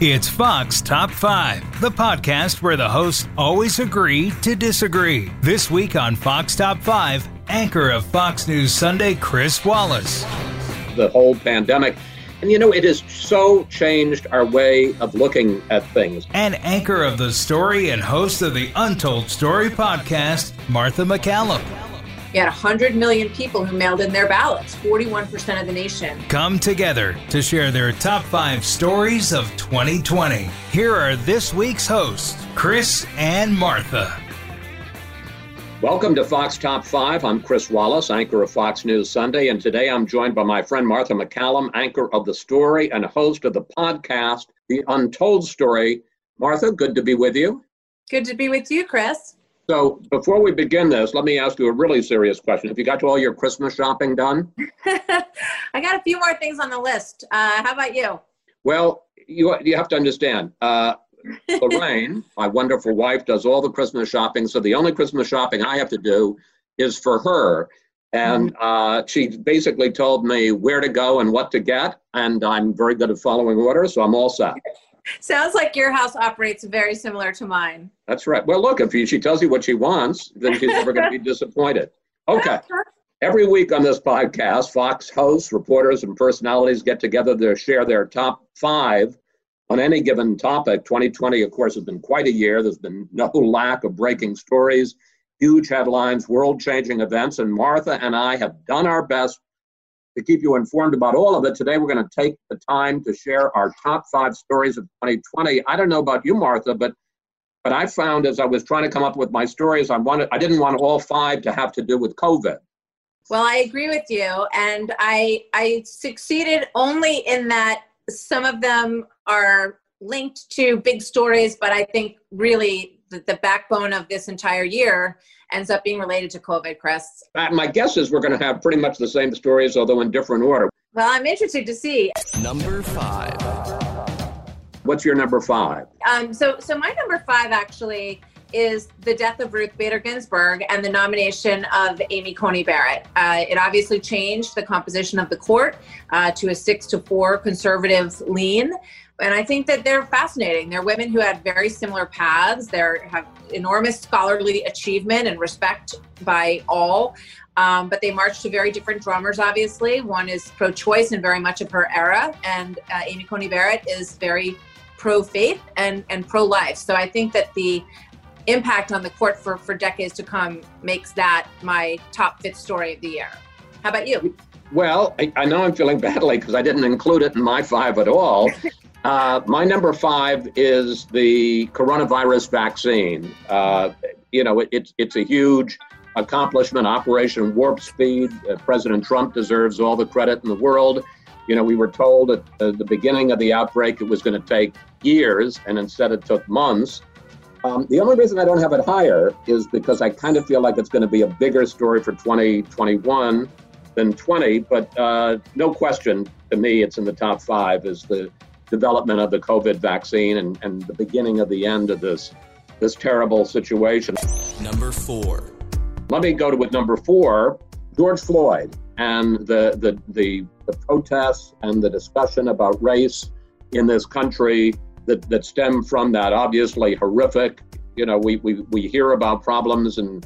It's Fox Top 5, the podcast where the hosts always agree to disagree. This week on Fox Top 5, anchor of Fox News Sunday, Chris Wallace. The whole pandemic. And you know, it has so changed our way of looking at things. And anchor of the story and host of the Untold Story podcast, Martha MacCallum. You had 100 million people who mailed in their ballots, 41% of the nation. Come together to share their top five stories of 2020. Here are this week's hosts, Chris and Martha. Welcome to Fox Top 5. I'm Chris Wallace, anchor of Fox News Sunday, and today I'm joined by my friend Martha MacCallum, anchor of The Story and host of the podcast, The Untold Story. Martha, good to be with you. Good to be with you, Chris. So, before we begin this, let me ask you a really serious question. Have you got all your Christmas shopping done? I got a few more things on the list. Uh, how about you? Well, you, you have to understand. Uh, Lorraine, my wonderful wife, does all the Christmas shopping. So the only Christmas shopping I have to do is for her. And mm-hmm. uh, she basically told me where to go and what to get. And I'm very good at following orders, so I'm all set. Sounds like your house operates very similar to mine. That's right. Well, look, if she tells you what she wants, then she's never going to be disappointed. Okay. Every week on this podcast, Fox hosts, reporters, and personalities get together to share their top five on any given topic. 2020, of course, has been quite a year. There's been no lack of breaking stories, huge headlines, world changing events, and Martha and I have done our best to keep you informed about all of it. Today, we're going to take the time to share our top five stories of 2020. I don't know about you, Martha, but but I found as I was trying to come up with my stories, I wanted I didn't want all five to have to do with COVID. Well, I agree with you, and I I succeeded only in that some of them are linked to big stories, but I think really the, the backbone of this entire year ends up being related to COVID, Chris. Uh, my guess is we're going to have pretty much the same stories, although in different order. Well, I'm interested to see. Number five. What's your number five? Um, so, so my number five actually is the death of Ruth Bader Ginsburg and the nomination of Amy Coney Barrett. Uh, it obviously changed the composition of the court uh, to a six to four conservative lean. And I think that they're fascinating. They're women who had very similar paths. They have enormous scholarly achievement and respect by all. Um, but they march to very different drummers, obviously. One is pro choice and very much of her era, and uh, Amy Coney Barrett is very pro faith and, and pro life. So I think that the impact on the court for, for decades to come makes that my top fifth story of the year. How about you? Well, I, I know I'm feeling badly because I didn't include it in my five at all. uh, my number five is the coronavirus vaccine. Uh, you know, it, it's it's a huge accomplishment, Operation Warp Speed. Uh, President Trump deserves all the credit in the world. You know, we were told at the beginning of the outbreak it was going to take years, and instead it took months. Um, the only reason I don't have it higher is because I kind of feel like it's going to be a bigger story for 2021 than 20. But uh, no question to me, it's in the top five is the development of the COVID vaccine and, and the beginning of the end of this this terrible situation. Number four. Let me go to with number four, George Floyd and the the the, the protests and the discussion about race in this country that, that stem from that. Obviously, horrific. You know, we, we, we hear about problems in,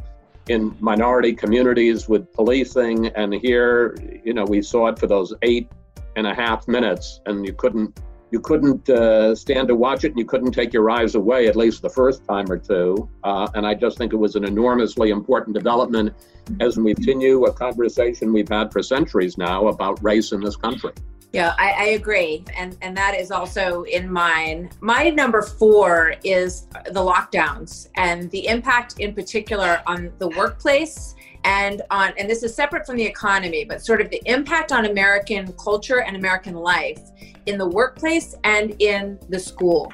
in minority communities with policing, and here, you know, we saw it for those eight and a half minutes, and you couldn't you couldn't uh, stand to watch it, and you couldn't take your eyes away at least the first time or two. Uh, and I just think it was an enormously important development as we continue a conversation we've had for centuries now about race in this country. Yeah, I, I, agree. And and that is also in mine. My number four is the lockdowns and the impact in particular on the workplace and on and this is separate from the economy, but sort of the impact on American culture and American life in the workplace and in the school.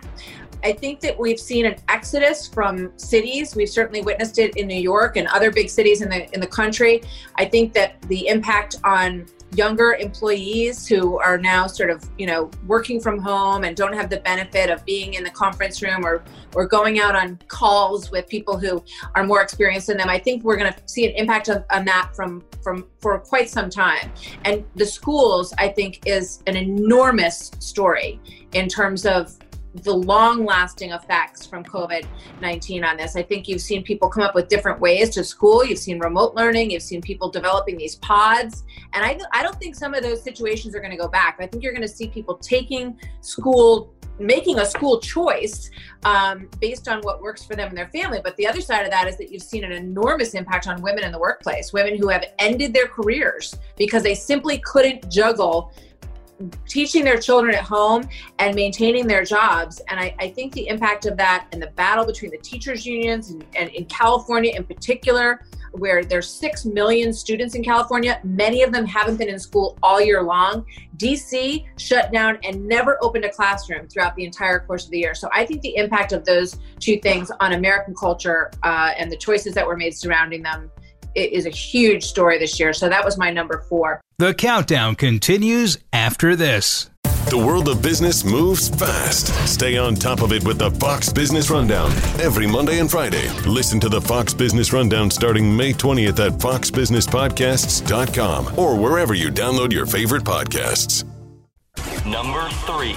I think that we've seen an exodus from cities. We've certainly witnessed it in New York and other big cities in the in the country. I think that the impact on younger employees who are now sort of you know working from home and don't have the benefit of being in the conference room or or going out on calls with people who are more experienced than them i think we're going to see an impact on, on that from from for quite some time. And the schools i think is an enormous story in terms of the long lasting effects from COVID 19 on this. I think you've seen people come up with different ways to school. You've seen remote learning. You've seen people developing these pods. And I, I don't think some of those situations are going to go back. I think you're going to see people taking school making a school choice um, based on what works for them and their family. But the other side of that is that you've seen an enormous impact on women in the workplace, women who have ended their careers because they simply couldn't juggle teaching their children at home and maintaining their jobs. And I, I, think the impact of that and the battle between the teachers' unions and, and, in California in particular, where there's six million students in California, many of them haven't been in school all year long. DC shut down and never opened a classroom throughout the entire course of the year. So I think the impact of those two things on American culture uh, and the choices that were made surrounding them is a huge story this year. So that was my number four. The countdown continues after this. The world of business moves fast. Stay on top of it with the Fox Business Rundown every Monday and Friday. Listen to the Fox Business Rundown starting May 20th at foxbusinesspodcasts.com or wherever you download your favorite podcasts. Number three.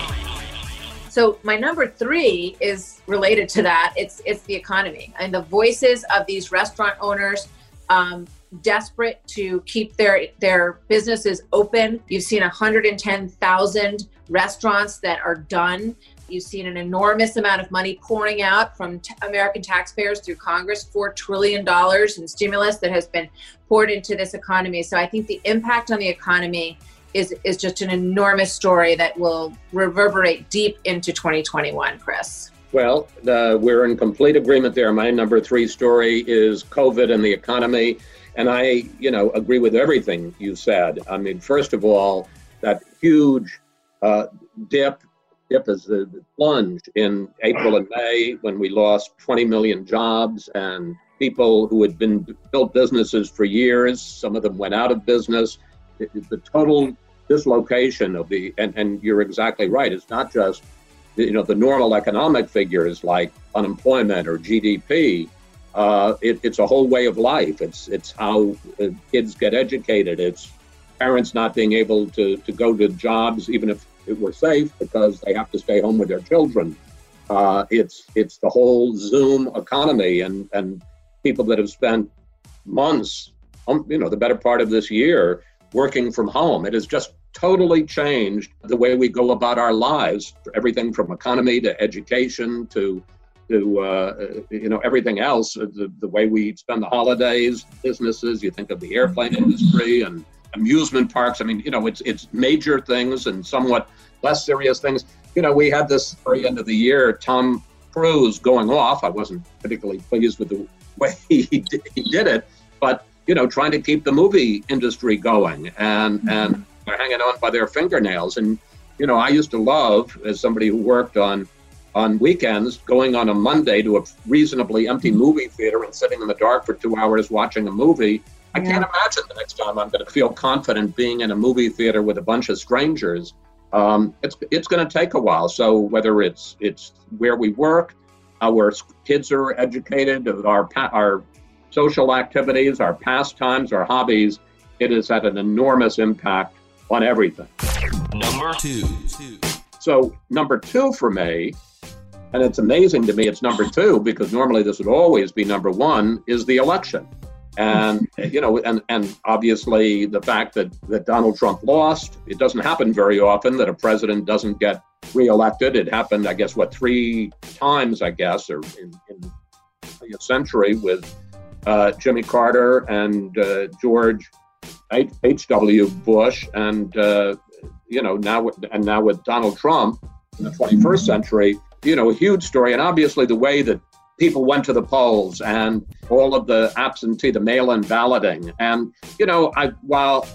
So my number three is related to that. It's it's the economy and the voices of these restaurant owners um, desperate to keep their their businesses open. You've seen 110,000 restaurants that are done. You've seen an enormous amount of money pouring out from t- American taxpayers through Congress, $4 trillion in stimulus that has been poured into this economy. So I think the impact on the economy is, is just an enormous story that will reverberate deep into 2021, Chris. Well, we're in complete agreement there. My number three story is COVID and the economy. And I, you know, agree with everything you said. I mean, first of all, that huge uh, dip, dip is the plunge in April and May when we lost 20 million jobs and people who had been built businesses for years. Some of them went out of business. It, the total dislocation of the, and, and you're exactly right. It's not just you know the normal economic figures like unemployment or GDP. Uh, it, it's a whole way of life. It's it's how uh, kids get educated. It's parents not being able to, to go to jobs even if it were safe because they have to stay home with their children. Uh, it's it's the whole Zoom economy and and people that have spent months, um, you know, the better part of this year working from home. It has just totally changed the way we go about our lives, everything from economy to education to to uh, you know everything else. Uh, the, the way we spend the holidays, businesses. You think of the airplane industry and amusement parks. I mean, you know, it's it's major things and somewhat less serious things. You know, we had this very end of the year, Tom Cruise going off. I wasn't particularly pleased with the way he did, he did it, but you know, trying to keep the movie industry going and and they're hanging on by their fingernails. And you know, I used to love, as somebody who worked on on weekends, going on a Monday to a reasonably empty mm-hmm. movie theater and sitting in the dark for two hours watching a movie. I yeah. can't imagine the next time I'm going to feel confident being in a movie theater with a bunch of strangers. Um, it's it's going to take a while. So whether it's it's where we work, our kids are educated, our our social activities, our pastimes, our hobbies, it has had an enormous impact on everything. Number two. So, number two for me, and it's amazing to me it's number two because normally this would always be number one, is the election. And, you know, and, and obviously the fact that, that Donald Trump lost, it doesn't happen very often that a president doesn't get reelected. It happened, I guess, what, three times, I guess, or in, in a century with uh, Jimmy Carter and uh, George H.W. Bush, and uh, you know now and now with Donald Trump in the 21st century, you know, a huge story. And obviously, the way that people went to the polls and all of the absentee, the mail-in balloting, and you know, I while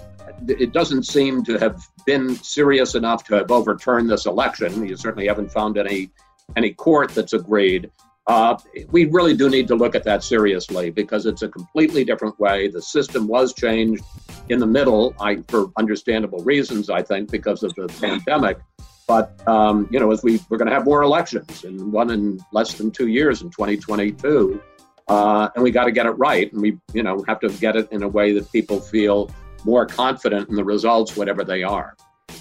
it doesn't seem to have been serious enough to have overturned this election. You certainly haven't found any any court that's agreed. Uh, we really do need to look at that seriously because it's a completely different way. The system was changed in the middle, I, for understandable reasons, I think, because of the pandemic. But um, you know, as we we're going to have more elections, and one in less than two years in 2022, uh, and we got to get it right, and we you know have to get it in a way that people feel more confident in the results, whatever they are.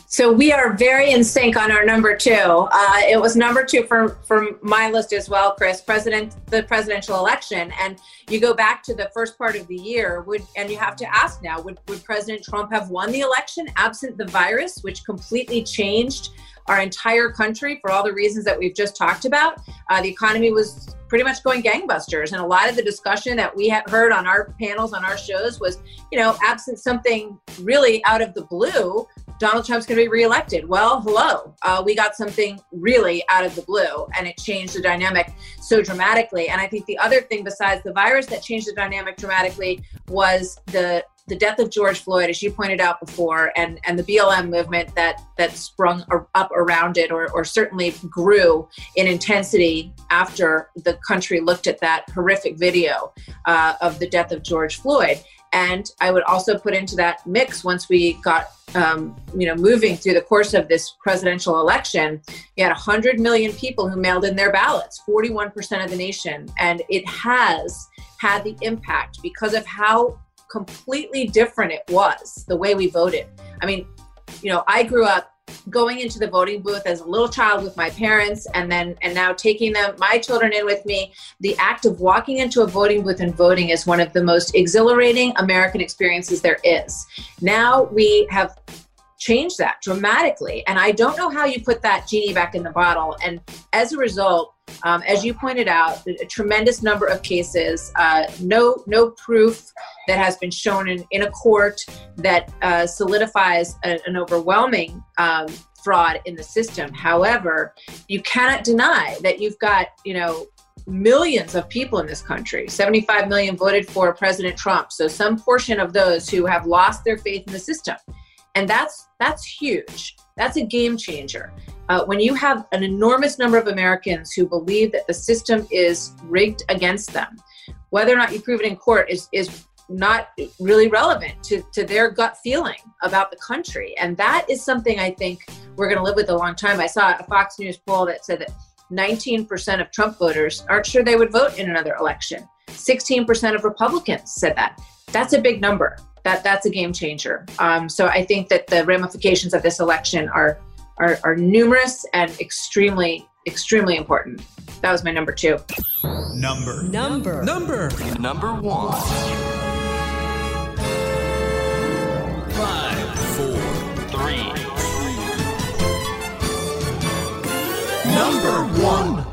So we are very in sync on our number two. Uh, it was number two for, for my list as well, Chris. President, the presidential election, and you go back to the first part of the year. Would and you have to ask now: Would would President Trump have won the election absent the virus, which completely changed our entire country for all the reasons that we've just talked about? Uh, the economy was pretty much going gangbusters. And a lot of the discussion that we had heard on our panels, on our shows was, you know, absent something really out of the blue, Donald Trump's going to be reelected. Well, hello. Uh, we got something really out of the blue, and it changed the dynamic so dramatically. And I think the other thing besides the virus that changed the dynamic dramatically was the the death of George Floyd, as you pointed out before, and, and the BLM movement that that sprung up around it, or, or certainly grew in intensity after the country looked at that horrific video uh, of the death of George Floyd. And I would also put into that mix once we got, um, you know, moving through the course of this presidential election, you had 100 million people who mailed in their ballots, 41% of the nation. And it has had the impact because of how completely different it was the way we voted. I mean, you know, I grew up going into the voting booth as a little child with my parents and then and now taking them my children in with me. The act of walking into a voting booth and voting is one of the most exhilarating american experiences there is. Now we have changed that dramatically. And i don't know how you put that genie back in the bottle. And as a result um, as you pointed out, a tremendous number of cases, uh, no no proof that has been shown in, in a court that uh, solidifies a, an overwhelming um, fraud in the system. However, you cannot deny that you've got you know millions of people in this country 75 million voted for president trump. So some portion of those who have lost their faith in the system and that's that's huge that's a game changer uh, when you have an enormous number of Americans who believe that the system is rigged against them, whether or not you prove it in court is, is not really relevant to, to their gut feeling about the country. And that is something I think we're going to live with a long time. I saw a Fox News poll that said that 19% of Trump voters aren't sure they would vote in another election. 16% of Republicans said that. That's a big number. That that's a game changer. Um, so I think that the ramifications of this election are are, are numerous and extremely, extremely important. That was my number two. Number. Number. Number. Number one. Five. Four. Three. Number one.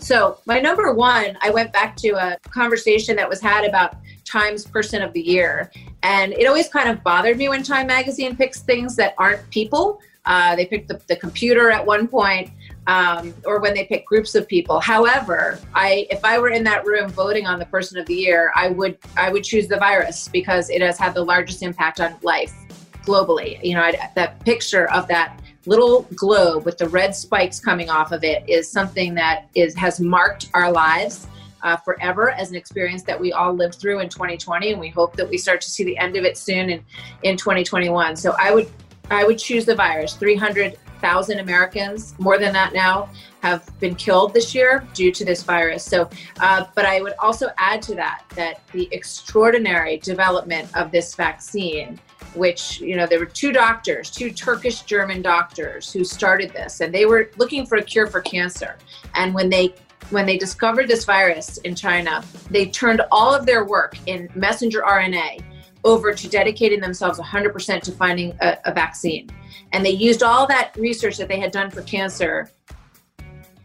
So, my number one, I went back to a conversation that was had about Times Person of the Year. And it always kind of bothered me when Time Magazine picks things that aren't people. Uh, they picked the, the, computer at one point, um, or when they pick groups of people. However, I if I were in that room voting on the person of the year, I would I would choose the virus because it has had the largest impact on life globally. You know, I, that picture of that little globe with the red spikes coming off of it is something that is has marked our lives. Uh, forever as an experience that we all lived through in 2020 and we hope that we start to see the end of it soon in, in 2021 so i would I would choose the virus. 300,000 Americans, more than that now, have been killed this year due to this virus. So, uh, but I would also add to that that the extraordinary development of this vaccine, which, you know, there were two doctors, two Turkish German doctors who started this, and they were looking for a cure for cancer. And when they when they discovered this virus in China, they turned all of their work in messenger RNA over to dedicating themselves 100% to finding a, a, vaccine. And they used all that research that they had done for cancer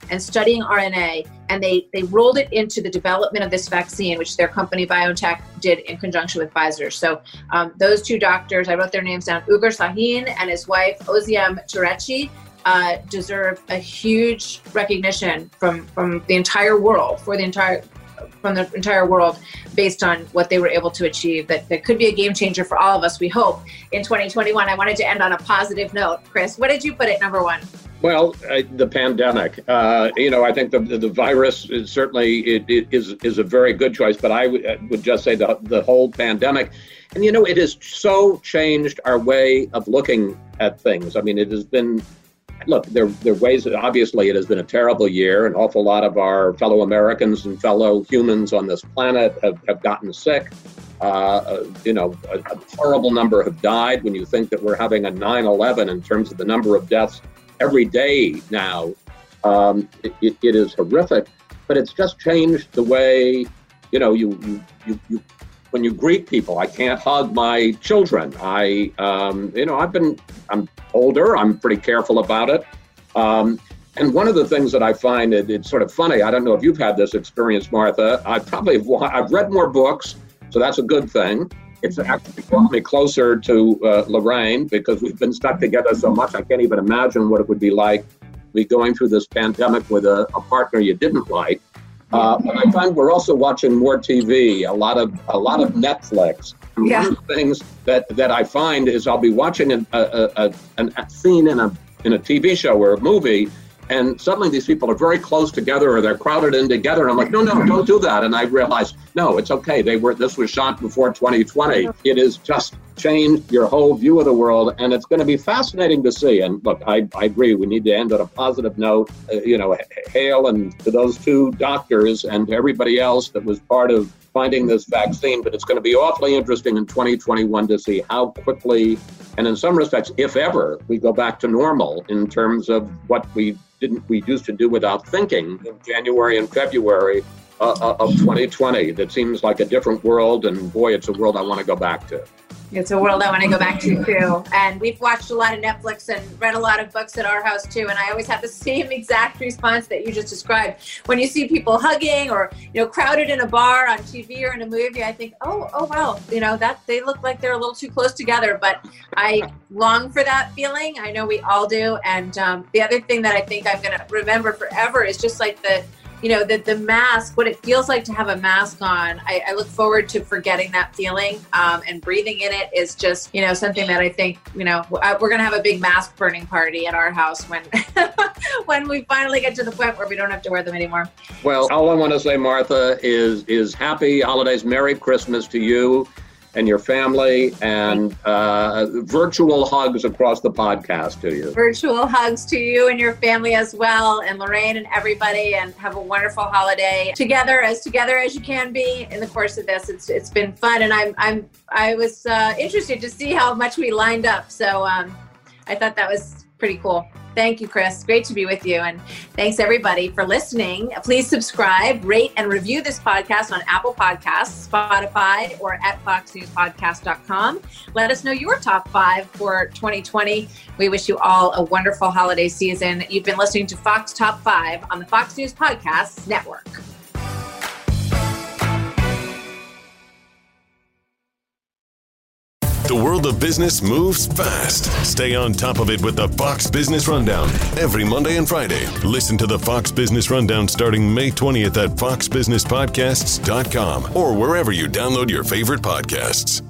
and studying RNA, and they, they rolled it into the development of this vaccine, which their company BioNTech did in conjunction with Pfizer. So um, those two doctors, I wrote their names down, Ugur Sahin and his wife, Özlem Türeci, uh, deserve a huge recognition from, from the entire world, for the entire from the entire world based on what they were able to achieve. That, that could be a game changer for all of us, we hope, in 2021. I wanted to end on a positive note. Chris, what did you put at number one? Well, the pandemic. Uh, you know, I think the the virus is certainly it, it is is a very good choice, but I uh, would just say the the whole pandemic, and you know, it has so changed our way of looking at things. I mean, it has been look, there, there are ways obviously it has been a terrible year. An awful lot of our fellow Americans and fellow humans on this planet have, have gotten sick. Uh, you know, a, a, horrible number have died. When you think that we're having a 9 11 in terms of the number of deaths every day now, um, it, it, it is horrific. But it's just changed the way, you know, you, you, you, you when you greet people. I can't hug my children. I, um, you know, I've been, I'm older. I'm pretty careful about it. Um, and one of the things that I find it, it's sort of funny. I don't know if you've had this experience, Martha. I probably have, I've read more books, so that's a good thing. It's actually brought me closer to uh, Lorraine because we've been stuck together so much. I can't even imagine what it would be like be going through this pandemic with a, a partner you didn't like. Uh, but I find we're also watching more TV, a lot of a lot of Netflix. And Yeah. One of the things that, that I find is I'll be watching a, a, a, a, a scene in a in a TV show or a movie, and suddenly these people are very close together or they're crowded in together. And I'm like, no, no, don't do that. And I realized, no, it's okay. They were this was shot before 2020. It has just changed your whole view of the world, and it's going to be fascinating to see. And look, I, I agree. We need to end on a positive note. Uh, you know, hail and to those two doctors and to everybody else that was part of finding this vaccine. But it's going to be awfully interesting in 2021 to see how quickly, and in some respects, if ever, we go back to normal in terms of what we didn't we used to do without thinking in January and February uh, uh, of 2020. That seems like a different world, and boy, it's a world I want to go back to. It's a world I want to go back to too. And we've watched a lot of Netflix and read a lot of books at our house too. And I always have the same exact response that you just described. When you see people hugging or you know crowded in a bar on TV or in a movie, I think, oh, oh wow, you know that they look like they're a little too close together. But I long for that feeling. I know we all do. And um, the other thing that I think I'm going to remember forever is just like the you know the the mask what it feels like to have a mask on i, I look forward to forgetting that feeling um, and breathing in it is just you know something that i think you know we're gonna have a big mask burning party at our house when when we finally get to the point where we don't have to wear them anymore. Well, all I want to say, Martha, is is happy holidays, Merry Christmas to you and your family, and uh, virtual hugs across the podcast to you. virtual hugs to you and your family as well and lorraine and everybody and have a wonderful holiday together as together as you can be in the course of this. It's it's been fun and i'm i'm i was uh, interested to see how much we lined up. So um i thought that was pretty cool thank you chris great to be with you and thanks everybody for listening please subscribe rate and review this podcast on apple podcasts spotify or at foxnewspodcast.com let us know your top five for 2020 we wish you all a wonderful holiday season. You've been listening to Fox Top 5 on the Fox News Podcasts Network. The world of business moves fast. Stay on top of it with the Fox Business Rundown every Monday and Friday. Listen to the Fox Business Rundown starting May 20th at foxbusinesspodcasts.com or wherever you download your favorite podcasts.